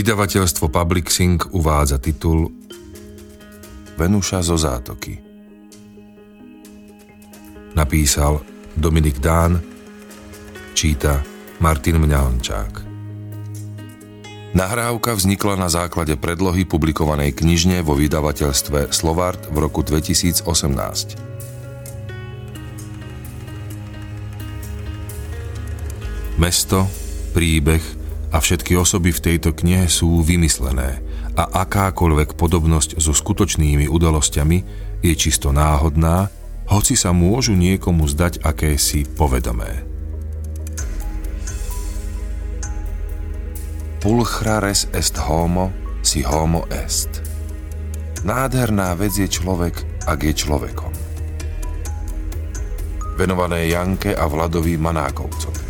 Vydavateľstvo Publixing uvádza titul Venuša zo zátoky. Napísal Dominik Dán, číta Martin Mňalnčák. Nahrávka vznikla na základe predlohy publikovanej knižne vo vydavateľstve Slovart v roku 2018. Mesto, príbeh, a všetky osoby v tejto knihe sú vymyslené a akákoľvek podobnosť so skutočnými udalosťami je čisto náhodná, hoci sa môžu niekomu zdať akési povedomé. Pulchrares est homo, si homo est. Nádherná vec je človek, ak je človekom. Venované Janke a Vladovi Manákovcovi.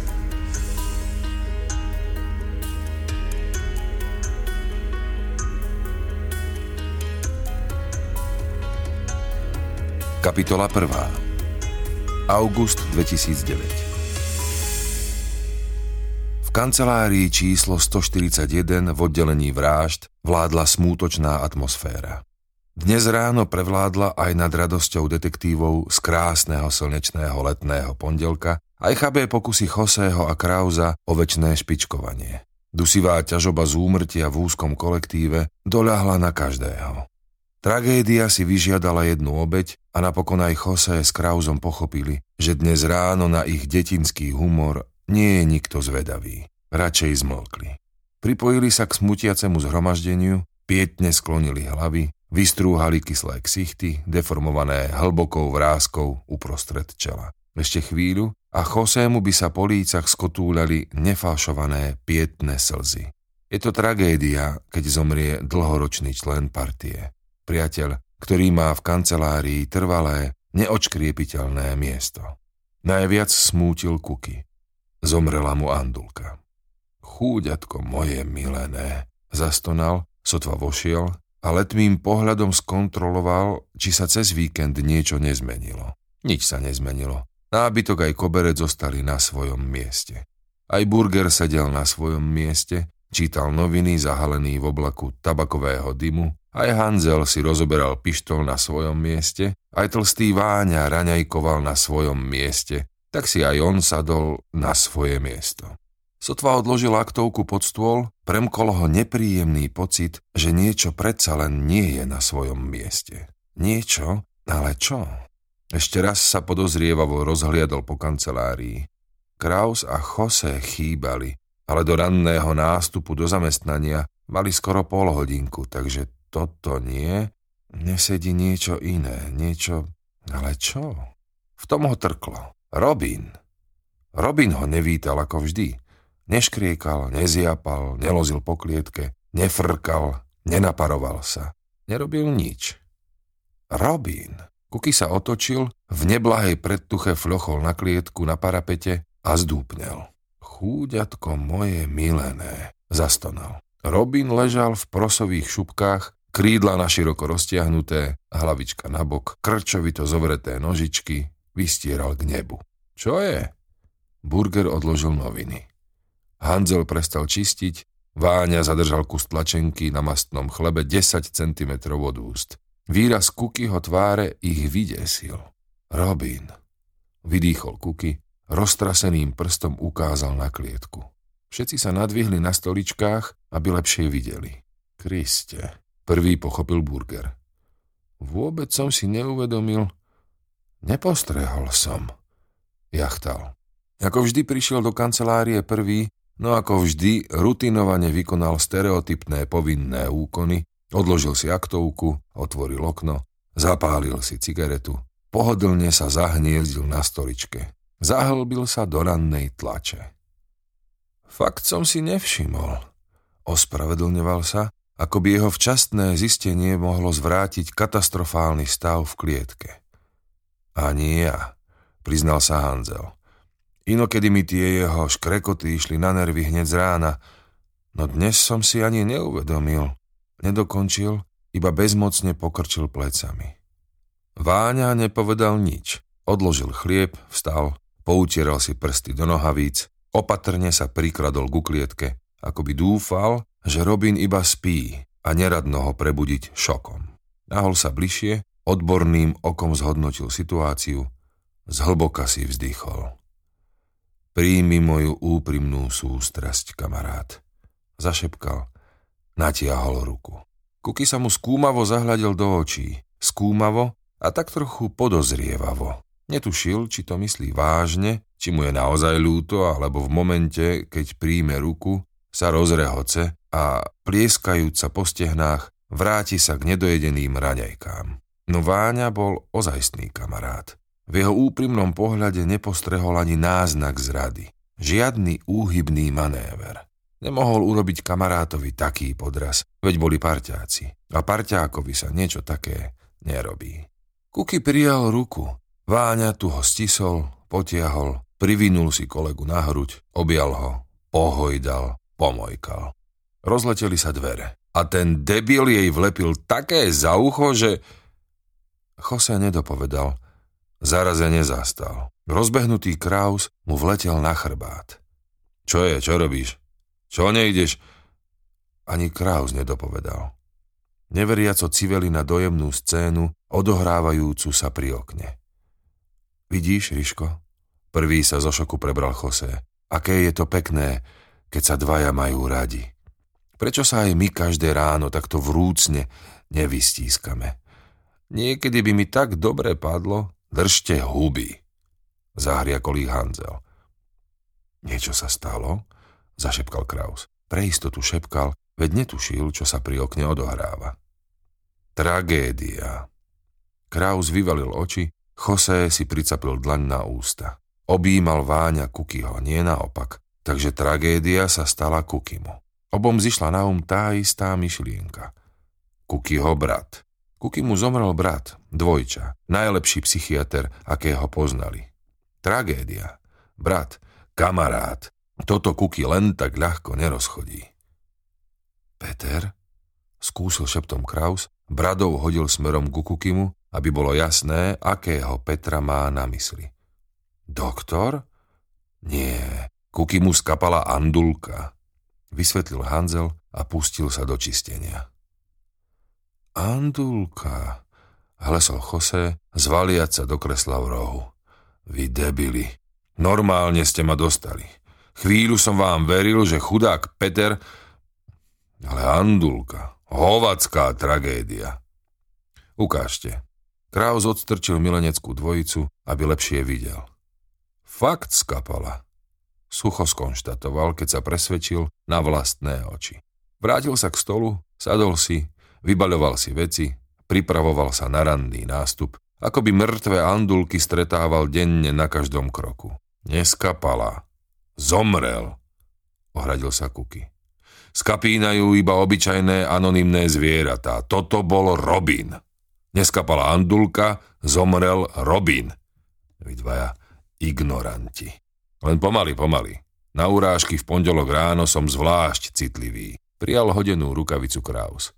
Kapitola 1. August 2009 V kancelárii číslo 141 v oddelení vražd vládla smútočná atmosféra. Dnes ráno prevládla aj nad radosťou detektívov z krásneho slnečného letného pondelka aj chabé pokusy Choseho a Krauza o väčšné špičkovanie. Dusivá ťažoba z úmrtia v úzkom kolektíve doľahla na každého. Tragédia si vyžiadala jednu obeď a napokon aj Jose s Krauzom pochopili, že dnes ráno na ich detinský humor nie je nikto zvedavý. Radšej zmlkli. Pripojili sa k smutiacemu zhromaždeniu, pietne sklonili hlavy, vystrúhali kyslé ksichty, deformované hlbokou vrázkou uprostred čela. Ešte chvíľu a Chosému by sa po lícach skotúľali nefalšované pietné slzy. Je to tragédia, keď zomrie dlhoročný člen partie priateľ, ktorý má v kancelárii trvalé, neočkriepiteľné miesto. Najviac smútil Kuky. Zomrela mu Andulka. Chúďatko moje milené, zastonal, sotva vošiel a letmým pohľadom skontroloval, či sa cez víkend niečo nezmenilo. Nič sa nezmenilo. Nábytok aj koberec zostali na svojom mieste. Aj burger sedel na svojom mieste, čítal noviny zahalený v oblaku tabakového dymu aj Hanzel si rozoberal pištol na svojom mieste, aj tlstý Váňa raňajkoval na svojom mieste, tak si aj on sadol na svoje miesto. Sotva odložil aktovku pod stôl, premkol ho nepríjemný pocit, že niečo predsa len nie je na svojom mieste. Niečo? Ale čo? Ešte raz sa podozrievavo rozhliadol po kancelárii. Kraus a Jose chýbali, ale do ranného nástupu do zamestnania mali skoro pol hodinku, takže toto nie, nesedí niečo iné, niečo... Ale čo? V tom ho trklo. Robin. Robin ho nevítal ako vždy. Neškriekal, neziapal, nelozil po klietke, nefrkal, nenaparoval sa. Nerobil nič. Robin. Kuky sa otočil, v neblahej predtuche flochol na klietku na parapete a zdúpnel. Chúďatko moje milené, zastonal. Robin ležal v prosových šupkách Krídla na široko roztiahnuté, hlavička na bok, krčovito zovreté nožičky, vystieral k nebu. Čo je? Burger odložil noviny. Hanzel prestal čistiť, Váňa zadržal kus tlačenky na mastnom chlebe 10 cm od úst. Výraz Kukyho tváre ich vydesil. Robin. Vydýchol Kuky, roztraseným prstom ukázal na klietku. Všetci sa nadvihli na stoličkách, aby lepšie videli. Kriste, Prvý pochopil Burger. Vôbec som si neuvedomil. Nepostrehol som. Jachtal. Ako vždy prišiel do kancelárie prvý, no ako vždy rutinovane vykonal stereotypné povinné úkony, odložil si aktovku, otvoril okno, zapálil si cigaretu, pohodlne sa zahniezdil na stoličke. Zahlbil sa do rannej tlače. Fakt som si nevšimol. Ospravedlňoval sa ako by jeho včasné zistenie mohlo zvrátiť katastrofálny stav v klietke. Ani ja, priznal sa Hanzel. Inokedy mi tie jeho škrekoty išli na nervy hneď z rána, no dnes som si ani neuvedomil. Nedokončil, iba bezmocne pokrčil plecami. Váňa nepovedal nič. Odložil chlieb, vstal, poutieral si prsty do nohavíc, opatrne sa prikladol ku klietke ako by dúfal, že Robin iba spí a neradno ho prebudiť šokom. Nahol sa bližšie, odborným okom zhodnotil situáciu, zhlboka si vzdychol. Príjmi moju úprimnú sústrasť, kamarát. Zašepkal, natiahol ruku. Kuky sa mu skúmavo zahľadil do očí. Skúmavo a tak trochu podozrievavo. Netušil, či to myslí vážne, či mu je naozaj ľúto, alebo v momente, keď príjme ruku, sa rozrehoce a plieskajúc sa po stehnách vráti sa k nedojedeným raňajkám. No Váňa bol ozajstný kamarát. V jeho úprimnom pohľade nepostrehol ani náznak zrady. Žiadny úhybný manéver. Nemohol urobiť kamarátovi taký podraz, veď boli parťáci. A parťákovi sa niečo také nerobí. Kuky prijal ruku. Váňa tu ho stisol, potiahol, privinul si kolegu na hruď, objal ho, pohojdal, pomojkal. Rozleteli sa dvere. A ten debil jej vlepil také za ucho, že... Jose nedopovedal – Zarazene zastal. Rozbehnutý Kraus mu vletel na chrbát. Čo je, čo robíš? Čo nejdeš? Ani Kraus nedopovedal. Neveriaco civeli na dojemnú scénu, odohrávajúcu sa pri okne. Vidíš, Riško? Prvý sa zo šoku prebral Jose. Aké je to pekné, keď sa dvaja majú radi. Prečo sa aj my každé ráno takto vrúcne nevystískame? Niekedy by mi tak dobre padlo, Držte huby, zahriakol ich Hanzel. Niečo sa stalo? Zašepkal Kraus. Pre istotu šepkal, veď netušil, čo sa pri okne odohráva. Tragédia. Kraus vyvalil oči, José si pricapil dlaň na ústa. Obímal Váňa Kukyho, nie naopak, takže tragédia sa stala Kukimu. Obom zišla na um tá istá myšlienka. Kukyho brat. Kuky mu zomrel brat, dvojča, najlepší psychiatr, akého poznali. Tragédia. Brat, kamarát, toto Kuky len tak ľahko nerozchodí. Peter? Skúsil šeptom Kraus, bradov hodil smerom ku Kukimu, aby bolo jasné, akého Petra má na mysli. Doktor? Nie, Kukimu skapala andulka, vysvetlil Hanzel a pustil sa do čistenia. Andulka, hlesol Jose, zvaliať sa do kresla v rohu. Vy debili, normálne ste ma dostali. Chvíľu som vám veril, že chudák Peter... Ale Andulka, hovacká tragédia. Ukážte. Kraus odstrčil mileneckú dvojicu, aby lepšie videl. Fakt skapala. Sucho skonštatoval, keď sa presvedčil na vlastné oči. Vrátil sa k stolu, sadol si Vybaľoval si veci, pripravoval sa na ranný nástup, ako by mŕtve andulky stretával denne na každom kroku. Neskapala. Zomrel, ohradil sa Kuky. Skapínajú iba obyčajné anonymné zvieratá. Toto bol Robin. Neskapala andulka, zomrel Robin. Vy dvaja ignoranti. Len pomaly, pomaly. Na urážky v pondelok ráno som zvlášť citlivý. Prijal hodenú rukavicu Kraus.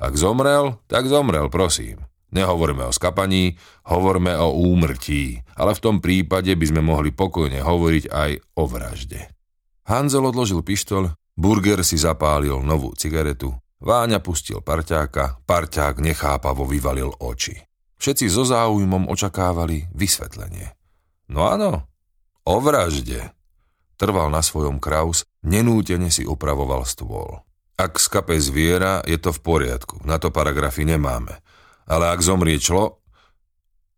Ak zomrel, tak zomrel, prosím. Nehovorme o skapaní, hovorme o úmrtí, ale v tom prípade by sme mohli pokojne hovoriť aj o vražde. Hanzel odložil pištol, Burger si zapálil novú cigaretu, Váňa pustil parťáka, parťák nechápavo vyvalil oči. Všetci so záujmom očakávali vysvetlenie. No áno, o vražde. Trval na svojom Kraus, nenútene si upravoval stôl. Ak skape zviera, je to v poriadku. Na to paragrafy nemáme. Ale ak zomrie člo...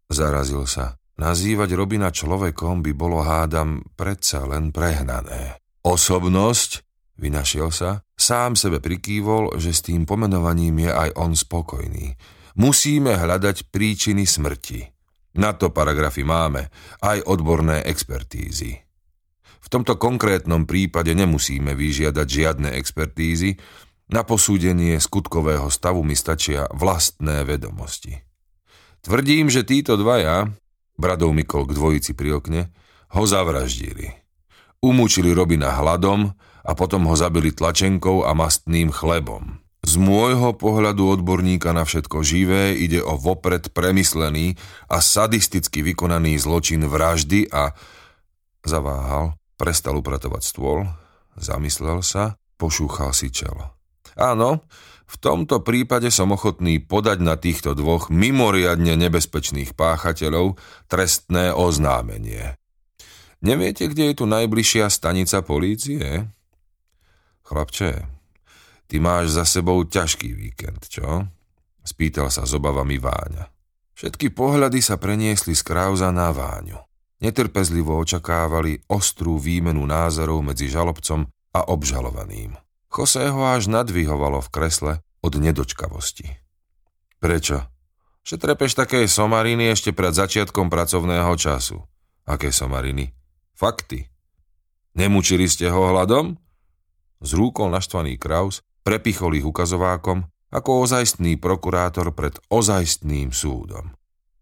Zarazil sa. Nazývať Robina človekom by bolo hádam predsa len prehnané. Osobnosť, vynašiel sa, sám sebe prikývol, že s tým pomenovaním je aj on spokojný. Musíme hľadať príčiny smrti. Na to paragrafy máme, aj odborné expertízy. V tomto konkrétnom prípade nemusíme vyžiadať žiadne expertízy, na posúdenie skutkového stavu mi stačia vlastné vedomosti. Tvrdím, že títo dvaja, bradov Mikol k dvojici pri okne, ho zavraždili. Umúčili Robina hladom a potom ho zabili tlačenkou a mastným chlebom. Z môjho pohľadu odborníka na všetko živé ide o vopred premyslený a sadisticky vykonaný zločin vraždy a... Zaváhal, prestal upratovať stôl, zamyslel sa, pošúchal si čelo. Áno, v tomto prípade som ochotný podať na týchto dvoch mimoriadne nebezpečných páchateľov trestné oznámenie. Neviete, kde je tu najbližšia stanica polície? Chlapče, ty máš za sebou ťažký víkend, čo? Spýtal sa s obavami Váňa. Všetky pohľady sa preniesli z Krauza na Váňu. Netrpezlivo očakávali ostrú výmenu názorov medzi žalobcom a obžalovaným. Jose ho až nadvihovalo v kresle od nedočkavosti. Prečo? Že také somariny ešte pred začiatkom pracovného času. Aké somariny? Fakty. Nemučili ste ho hľadom? Zrúkol naštvaný Kraus, prepichol ich ukazovákom ako ozajstný prokurátor pred ozajstným súdom.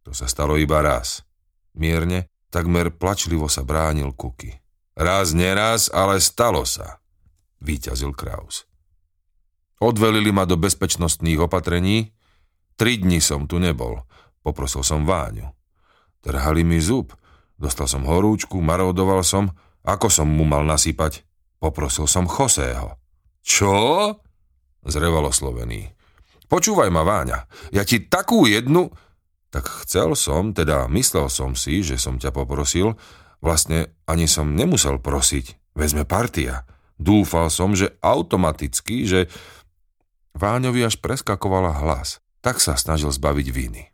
To sa stalo iba raz. Mierne, takmer plačlivo sa bránil Kuky. Raz, neraz, ale stalo sa, výťazil Kraus. Odvelili ma do bezpečnostných opatrení, tri dni som tu nebol, poprosil som Váňu. Trhali mi zub, dostal som horúčku, marodoval som, ako som mu mal nasypať. Poprosil som Chosého. Čo? Zrevalo slovený. Počúvaj ma, Váňa, ja ti takú jednu... Tak chcel som, teda myslel som si, že som ťa poprosil, vlastne ani som nemusel prosiť, vezme partia. Dúfal som, že automaticky, že... Váňovi až preskakovala hlas, tak sa snažil zbaviť viny.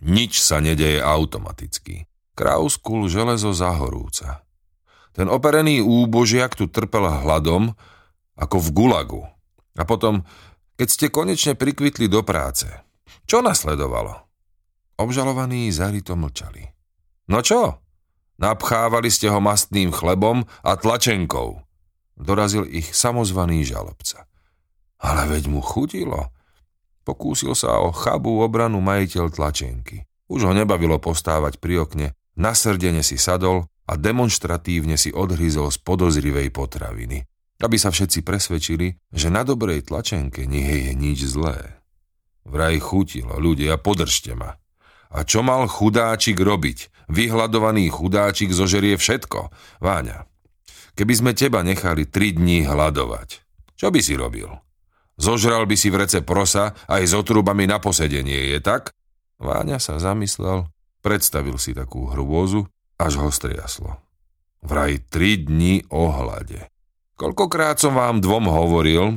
Nič sa nedeje automaticky. Krauskul železo zahorúca. Ten operený úbožiak tu trpel hladom, ako v gulagu. A potom keď ste konečne prikvitli do práce. Čo nasledovalo? Obžalovaní zarito mlčali. No čo? Napchávali ste ho mastným chlebom a tlačenkou. Dorazil ich samozvaný žalobca. Ale veď mu chudilo. Pokúsil sa o chabú obranu majiteľ tlačenky. Už ho nebavilo postávať pri okne, nasrdene si sadol a demonstratívne si odhryzol z podozrivej potraviny aby sa všetci presvedčili, že na dobrej tlačenke nie je nič zlé. Vraj chutilo, ľudia, podržte ma. A čo mal chudáčik robiť? Vyhľadovaný chudáčik zožerie všetko. Váňa, keby sme teba nechali tri dní hľadovať, čo by si robil? Zožral by si v rece prosa aj s otrubami na posedenie, je tak? Váňa sa zamyslel, predstavil si takú hrôzu, až ho striaslo. Vraj tri dni o. Koľkokrát som vám dvom hovoril,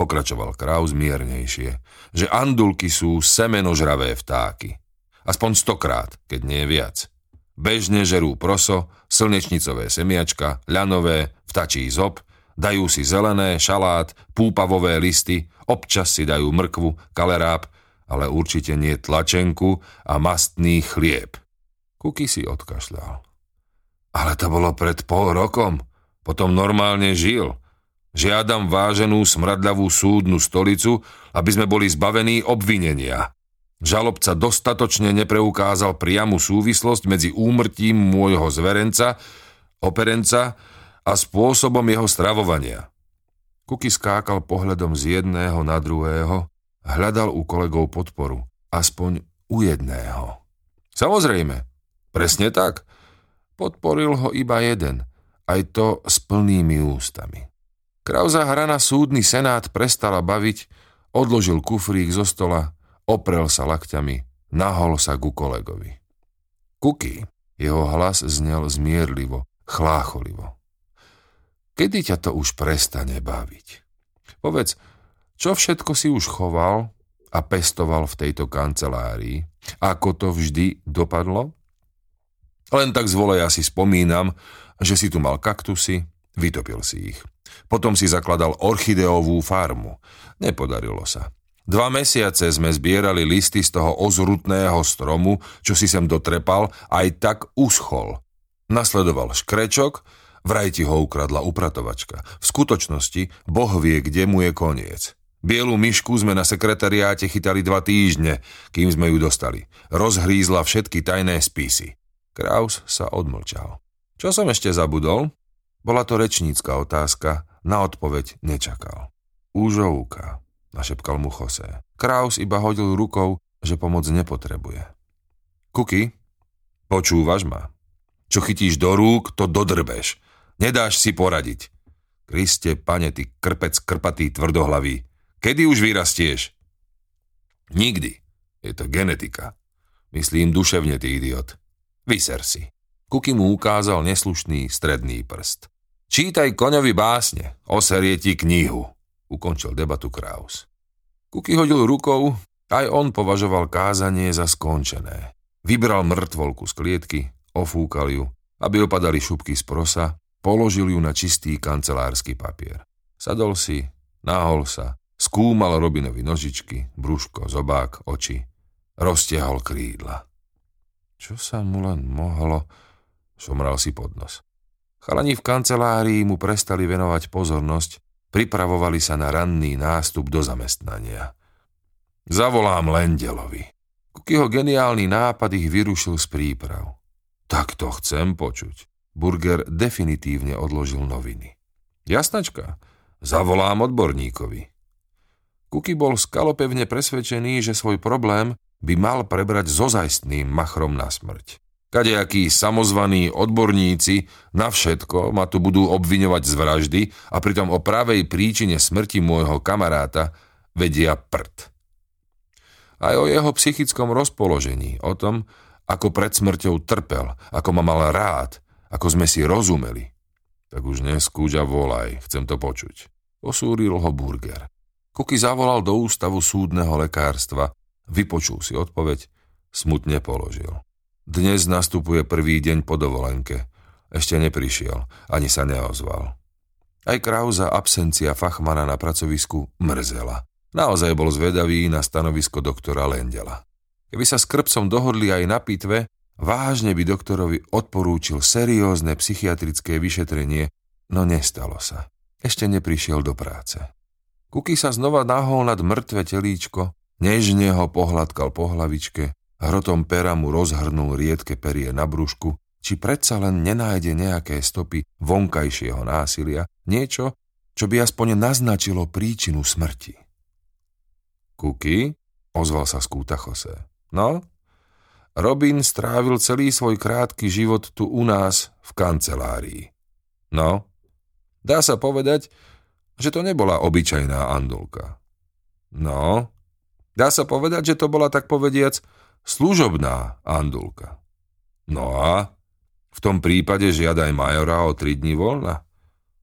pokračoval Kraus miernejšie, že andulky sú semenožravé vtáky. Aspoň stokrát, keď nie viac. Bežne žerú proso, slnečnicové semiačka, ľanové, vtačí zob, dajú si zelené, šalát, púpavové listy, občas si dajú mrkvu, kaleráb, ale určite nie tlačenku a mastný chlieb. Kuky si odkašľal. Ale to bolo pred pol rokom, potom normálne žil. Žiadam váženú smradľavú súdnu stolicu, aby sme boli zbavení obvinenia. Žalobca dostatočne nepreukázal priamu súvislosť medzi úmrtím môjho zverenca, operenca a spôsobom jeho stravovania. Kuky skákal pohľadom z jedného na druhého, hľadal u kolegov podporu, aspoň u jedného. Samozrejme, presne tak. Podporil ho iba jeden – aj to s plnými ústami. Krauza hra na súdny senát prestala baviť, odložil kufrík zo stola, oprel sa lakťami, nahol sa ku kolegovi. Kuky, jeho hlas znel zmierlivo, chlácholivo. Kedy ťa to už prestane baviť? Povedz, čo všetko si už choval a pestoval v tejto kancelárii? Ako to vždy dopadlo? Len tak zvole ja si spomínam, že si tu mal kaktusy, vytopil si ich. Potom si zakladal orchideovú farmu. Nepodarilo sa. Dva mesiace sme zbierali listy z toho ozrutného stromu, čo si sem dotrepal, aj tak uschol. Nasledoval škrečok, vraj ti ho ukradla upratovačka. V skutočnosti Boh vie, kde mu je koniec. Bielu myšku sme na sekretariáte chytali dva týždne, kým sme ju dostali. Rozhrízla všetky tajné spisy. Kraus sa odmlčal. Čo som ešte zabudol? Bola to rečnícka otázka, na odpoveď nečakal. Úžovka, našepkal mu Jose. Kraus iba hodil rukou, že pomoc nepotrebuje. Kuky, počúvaš ma? Čo chytíš do rúk, to dodrbeš. Nedáš si poradiť. Kriste, pane, ty krpec krpatý tvrdohlavý. Kedy už vyrastieš? Nikdy. Je to genetika. Myslím duševne, ty idiot. Vyser si. Kuky mu ukázal neslušný stredný prst. Čítaj koňovi básne, oserie ti knihu, ukončil debatu Kraus. Kuky hodil rukou, aj on považoval kázanie za skončené. Vybral mŕtvolku z klietky, ofúkal ju, aby opadali šupky z prosa, položil ju na čistý kancelársky papier. Sadol si, náhol sa, skúmal Robinovi nožičky, brúško, zobák, oči. Roztiahol krídla. Čo sa mu len mohlo, šomral si pod nos. Chalani v kancelárii mu prestali venovať pozornosť, pripravovali sa na ranný nástup do zamestnania. Zavolám Lendelovi. Kukyho geniálny nápad ich vyrušil z príprav. Tak to chcem počuť. Burger definitívne odložil noviny. Jasnačka, zavolám odborníkovi. Kuky bol skalopevne presvedčený, že svoj problém by mal prebrať so zajstným machrom na smrť. Kadejakí samozvaní odborníci na všetko ma tu budú obviňovať z vraždy a pritom o pravej príčine smrti môjho kamaráta vedia prd aj o jeho psychickom rozpoložení, o tom, ako pred smrťou trpel, ako ma mal rád, ako sme si rozumeli. Tak už neskúď a volaj, chcem to počuť. Osúril ho Burger. Kuky zavolal do ústavu súdneho lekárstva, vypočul si odpoveď, smutne položil. Dnes nastupuje prvý deň po dovolenke. Ešte neprišiel, ani sa neozval. Aj Krauza absencia Fachmana na pracovisku mrzela. Naozaj bol zvedavý na stanovisko doktora Lendela. Keby sa s krpcom dohodli aj na pitve, vážne by doktorovi odporúčil seriózne psychiatrické vyšetrenie, no nestalo sa. Ešte neprišiel do práce. Kuky sa znova nahol nad mŕtve telíčko, nežne ho pohľadkal po hlavičke, hrotom pera mu rozhrnul riedke perie na brúšku, či predsa len nenájde nejaké stopy vonkajšieho násilia, niečo, čo by aspoň naznačilo príčinu smrti. Kuky? Ozval sa skúta Jose. No? Robin strávil celý svoj krátky život tu u nás v kancelárii. No? Dá sa povedať, že to nebola obyčajná andulka. No? Dá sa povedať, že to bola tak povediac služobná andulka. No a? V tom prípade žiadaj majora o 3 dní voľna.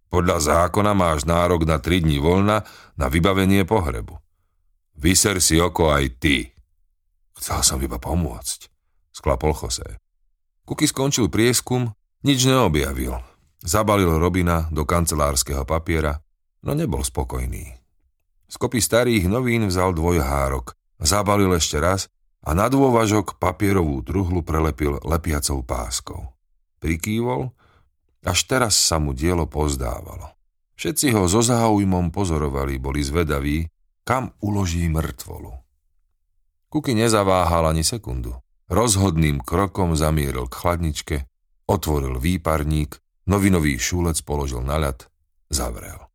Podľa zákona máš nárok na 3 dní voľna na vybavenie pohrebu. Vyser si oko aj ty. Chcel som iba pomôcť, sklapol Jose. Kuky skončil prieskum, nič neobjavil. Zabalil Robina do kancelárskeho papiera, no nebol spokojný. Z kopy starých novín vzal dvojhárok, zabalil ešte raz a na dôvažok papierovú truhlu prelepil lepiacou páskou. Prikývol, až teraz sa mu dielo pozdávalo. Všetci ho so záujmom pozorovali, boli zvedaví, kam uloží mŕtvolu. Kuky nezaváhal ani sekundu. Rozhodným krokom zamieril k chladničke, otvoril výparník, novinový šúlec položil na ľad, zavrel.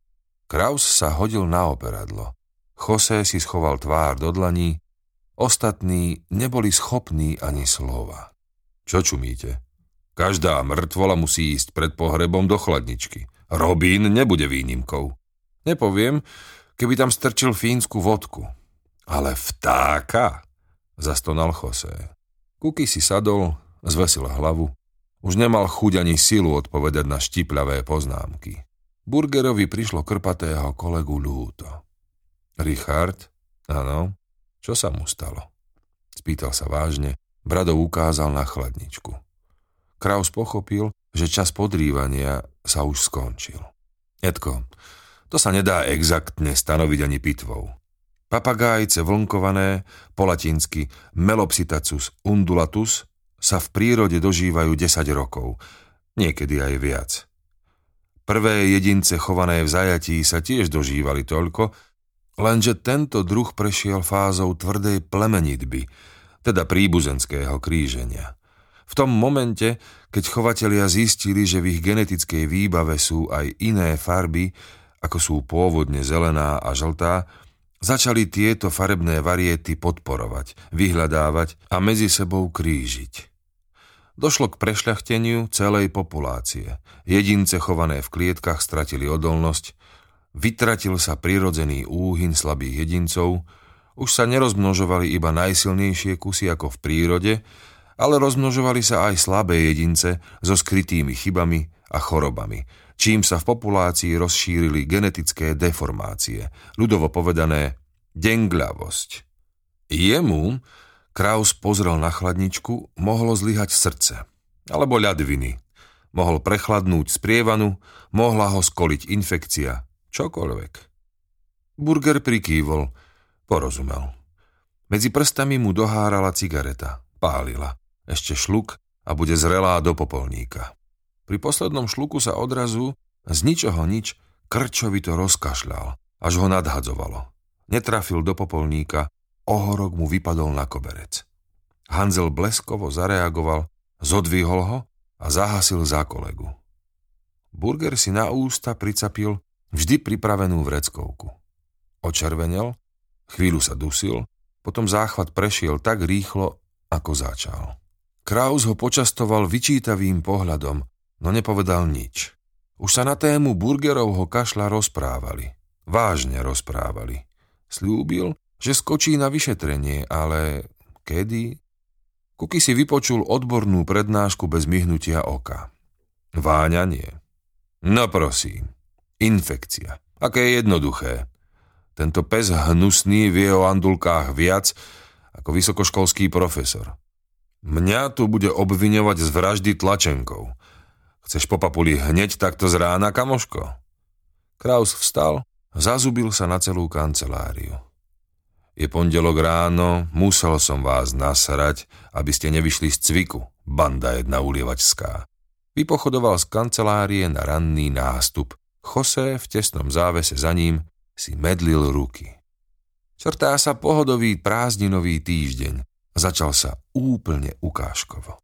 Kraus sa hodil na operadlo. Jose si schoval tvár do dlaní, ostatní neboli schopní ani slova. Čo čumíte? Každá mŕtvola musí ísť pred pohrebom do chladničky. Robín nebude výnimkou. Nepoviem, keby tam strčil fínsku vodku. Ale vtáka, zastonal Jose. Kuky si sadol, zvesil hlavu. Už nemal chuť ani silu odpovedať na štipľavé poznámky. Burgerovi prišlo krpatého kolegu ľúto. Richard? Áno. Čo sa mu stalo? Spýtal sa vážne, Bradov ukázal na chladničku. Kraus pochopil, že čas podrývania sa už skončil. Edko, to sa nedá exaktne stanoviť ani pitvou. Papagájce vlnkované, po latinsky Melopsitacus undulatus, sa v prírode dožívajú 10 rokov, niekedy aj viac. Prvé jedince chované v zajatí sa tiež dožívali toľko, lenže tento druh prešiel fázou tvrdej plemenitby, teda príbuzenského kríženia. V tom momente, keď chovatelia zistili, že v ich genetickej výbave sú aj iné farby, ako sú pôvodne zelená a žltá, začali tieto farebné variety podporovať, vyhľadávať a medzi sebou krížiť. Došlo k prešľachteniu celej populácie. Jedince chované v klietkach stratili odolnosť, vytratil sa prirodzený úhyn slabých jedincov, už sa nerozmnožovali iba najsilnejšie kusy ako v prírode, ale rozmnožovali sa aj slabé jedince so skrytými chybami a chorobami, čím sa v populácii rozšírili genetické deformácie, ľudovo povedané dengľavosť. Jemu, Kraus pozrel na chladničku, mohlo zlyhať srdce, alebo ľadviny. Mohol prechladnúť z prievanu, mohla ho skoliť infekcia, čokoľvek. Burger prikývol, porozumel. Medzi prstami mu dohárala cigareta, pálila ešte šluk a bude zrelá do popolníka. Pri poslednom šluku sa odrazu z ničoho nič krčovito rozkašľal, až ho nadhadzovalo. Netrafil do popolníka, ohorok mu vypadol na koberec. Hanzel bleskovo zareagoval, zodvihol ho a zahasil za kolegu. Burger si na ústa pricapil vždy pripravenú vreckovku. Očervenel, chvíľu sa dusil, potom záchvat prešiel tak rýchlo, ako začal. Kraus ho počastoval vyčítavým pohľadom, no nepovedal nič. Už sa na tému burgerovho kašla rozprávali. Vážne rozprávali. Sľúbil, že skočí na vyšetrenie, ale kedy? Kuky si vypočul odbornú prednášku bez myhnutia oka. Váňa nie. No prosím. Infekcia. Aké je jednoduché. Tento pes hnusný vie o andulkách viac ako vysokoškolský profesor. Mňa tu bude obviňovať z vraždy tlačenkou. Chceš po papuli hneď takto z rána, kamoško? Kraus vstal, zazubil sa na celú kanceláriu. Je pondelok ráno, musel som vás nasrať, aby ste nevyšli z cviku, banda jedna ulievačská. Vypochodoval z kancelárie na ranný nástup. Jose v tesnom závese za ním si medlil ruky. Črtá sa pohodový prázdninový týždeň. Začal sa úplne ukážkovo.